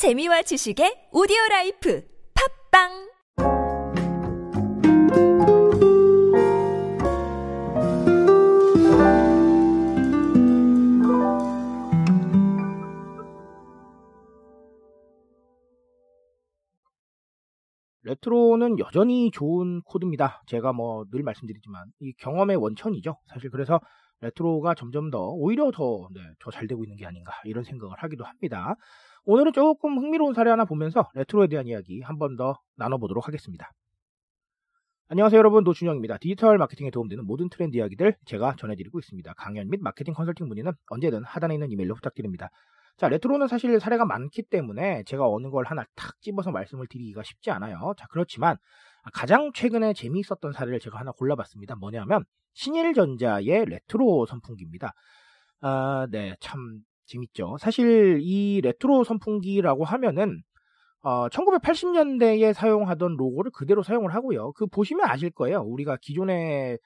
재미와 지식의 오디오 라이프 팟빵 레트로는 여전히 좋은 코드입니다. 제가 뭐 늘 말씀드리지만 이 경험의 원천이죠. 사실 그래서 레트로가 점점 더 오히려 더 잘 되고 있는 게 아닌가 이런 생각을 하기도 합니다. 오늘은 조금 흥미로운 사례 하나 보면서 레트로에 대한 이야기 한 번 더 나눠보도록 하겠습니다. 안녕하세요 여러분 노준영입니다. 디지털 마케팅에 도움되는 모든 트렌드 이야기들 제가 전해드리고 있습니다. 강연 및 마케팅 컨설팅 문의는 언제든 하단에 있는 이메일로 부탁드립니다. 자, 레트로는 사실 사례가 많기 때문에 제가 어느 걸 하나 탁 집어서 말씀을 드리기가 쉽지 않아요. 자, 그렇지만 가장 최근에 재미있었던 사례를 제가 하나 골라봤습니다. 뭐냐면 신일전자의 레트로 선풍기입니다. 아, 네, 참 재밌죠. 사실 이 레트로 선풍기라고 하면은 어, 1980년대에 사용하던 로고를 그대로 사용을 하고요. 그 보시면 아실 거예요. 우리가 기존에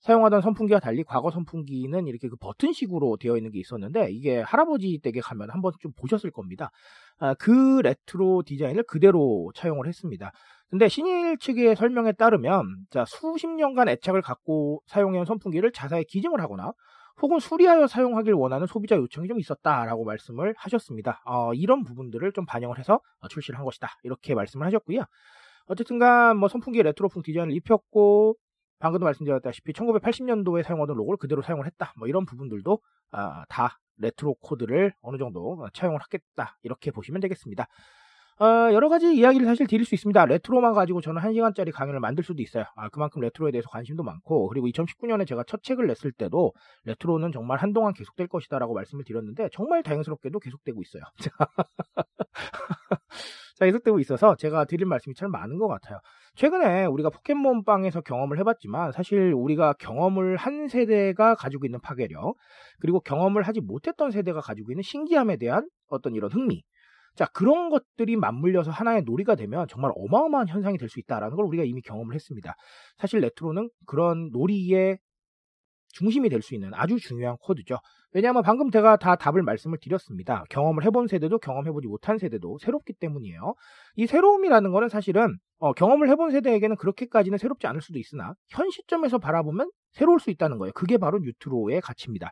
사용하던 선풍기와 달리 과거 선풍기는 이렇게 그 버튼식으로 되어 있는 게 있었는데 이게 할아버지 댁에 가면 한번 좀 보셨을 겁니다. 아, 그 레트로 디자인을 그대로 차용을 했습니다. 근데 신일 측의 설명에 따르면 자, 수십 년간 애착을 갖고 사용해온 선풍기를 자사에 기증을 하거나 혹은 수리하여 사용하길 원하는 소비자 요청이 좀 있었다라고 말씀을 하셨습니다. 어, 이런 부분들을 좀 반영을 해서 출시를 한 것이다. 이렇게 말씀을 하셨고요. 어쨌든간 뭐 선풍기 레트로풍 디자인을 입혔고 방금도 말씀드렸다시피 1980년도에 사용하던 로고를 그대로 사용을 했다. 뭐 이런 부분들도 아, 다 레트로 코드를 어느 정도 차용을 하겠다. 이렇게 보시면 되겠습니다. 어, 여러 가지 이야기를 사실 드릴 수 있습니다. 레트로만 가지고 저는 1시간짜리 강연을 만들 수도 있어요. 아, 그만큼 레트로에 대해서 관심도 많고, 그리고 2019년에 제가 첫 책을 냈을 때도 레트로는 정말 한동안 계속될 것이다 라고 말씀을 드렸는데, 정말 다행스럽게도 계속되고 있어요. 자, 계속되고 있어서 제가 드릴 말씀이 참 많은 것 같아요. 최근에 우리가 포켓몬빵에서 경험을 해봤지만 사실 우리가 경험을 한 세대가 가지고 있는 파괴력 그리고 경험을 하지 못했던 세대가 가지고 있는 신기함에 대한 어떤 이런 흥미 자 그런 것들이 맞물려서 하나의 놀이가 되면 정말 어마어마한 현상이 될 수 있다라는 걸 우리가 이미 경험을 했습니다. 사실 레트로는 그런 놀이의 중심이 될 수 있는 아주 중요한 코드죠. 왜냐하면 방금 제가 다 답을 말씀을 드렸습니다. 경험을 해본 세대도 경험해보지 못한 세대도 새롭기 때문이에요. 이 새로움이라는 거는 사실은 어, 경험을 해본 세대에게는 그렇게까지는 새롭지 않을 수도 있으나 현 시점에서 바라보면 새로울 수 있다는 거예요. 그게 바로 뉴트로의 가치입니다.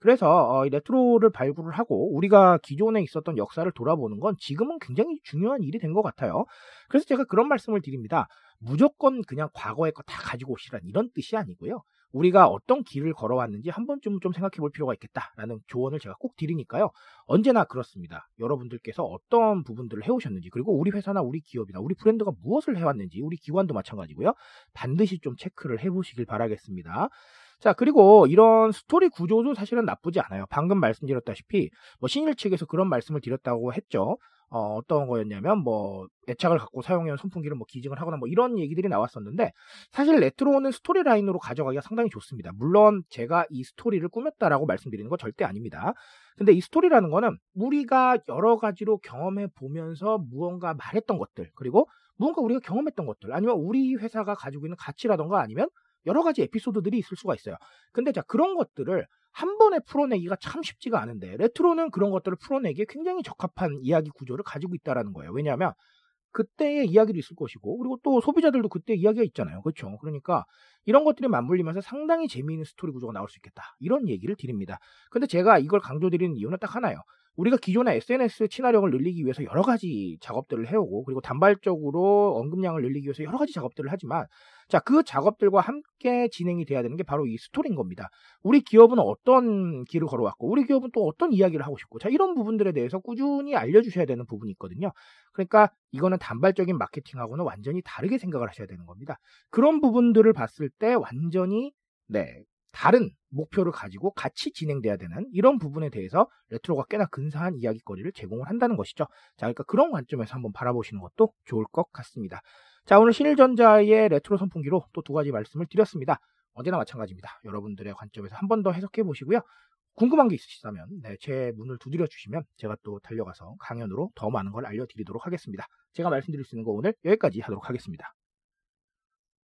그래서 어, 레트로를 발굴을 하고 우리가 기존에 있었던 역사를 돌아보는 건 지금은 굉장히 중요한 일이 된 것 같아요. 그래서 제가 그런 말씀을 드립니다. 무조건 그냥 과거의 거 다 가지고 오시란 이런 뜻이 아니고요. 우리가 어떤 길을 걸어왔는지 한 번쯤 좀 생각해 볼 필요가 있겠다라는 조언을 제가 꼭 드리니까요. 언제나 그렇습니다. 여러분들께서 어떤 부분들을 해오셨는지 그리고 우리 회사나 우리 기업이나 우리 브랜드가 무엇을 해왔는지 우리 기관도 마찬가지고요. 반드시 좀 체크를 해보시길 바라겠습니다. 자, 그리고 이런 스토리 구조도 사실은 나쁘지 않아요. 방금 말씀드렸다시피 뭐 신일 측에서 그런 말씀을 드렸다고 했죠. 어, 어떤 거였냐면 뭐 애착을 갖고 사용해온 선풍기를 뭐 기증을 하거나 뭐 이런 얘기들이 나왔었는데 사실 레트로는 스토리 라인으로 가져가기가 상당히 좋습니다. 물론 제가 이 스토리를 꾸몄다라고 말씀드리는 거 절대 아닙니다. 근데 이 스토리라는 거는 우리가 여러 가지로 경험해 보면서 무언가 말했던 것들 그리고 무언가 우리가 경험했던 것들 아니면 우리 회사가 가지고 있는 가치라던가 아니면 여러 가지 에피소드들이 있을 수가 있어요. 근데 자 그런 것들을 한 번에 풀어내기가 참 쉽지가 않은데 레트로는 그런 것들을 풀어내기에 굉장히 적합한 이야기 구조를 가지고 있다라는 거예요. 왜냐하면 그때의 이야기도 있을 것이고 그리고 또 소비자들도 그때 이야기가 있잖아요. 그렇죠? 그러니까 이런 것들이 맞물리면서 상당히 재미있는 스토리 구조가 나올 수 있겠다. 이런 얘기를 드립니다. 근데 제가 이걸 강조드리는 이유는 딱 하나예요. 우리가 기존의 SNS 친화력을 늘리기 위해서 여러 가지 작업들을 해오고 그리고 단발적으로 언급량을 늘리기 위해서 여러 가지 작업들을 하지만 자, 그 작업들과 함께 진행이 돼야 되는 게 바로 이 스토리인 겁니다. 우리 기업은 어떤 길을 걸어왔고 우리 기업은 또 어떤 이야기를 하고 싶고 자, 이런 부분들에 대해서 꾸준히 알려주셔야 되는 부분이 있거든요. 그러니까 이거는 단발적인 마케팅하고는 완전히 다르게 생각을 하셔야 되는 겁니다. 그런 부분들을 봤을 때 완전히 네, 다른 목표를 가지고 같이 진행돼야 되는 이런 부분에 대해서 레트로가 꽤나 근사한 이야기거리를 제공을 한다는 것이죠. 자, 그러니까 그런 관점에서 한번 바라보시는 것도 좋을 것 같습니다. 자, 오늘 신일전자의 레트로 선풍기로 또 두 가지 말씀을 드렸습니다. 언제나 마찬가지입니다. 여러분들의 관점에서 한 번 더 해석해 보시고요. 궁금한 게 있으시다면 네, 제 문을 두드려 주시면 제가 또 달려가서 강연으로 더 많은 걸 알려드리도록 하겠습니다. 제가 말씀드릴 수 있는 거 오늘 여기까지 하도록 하겠습니다.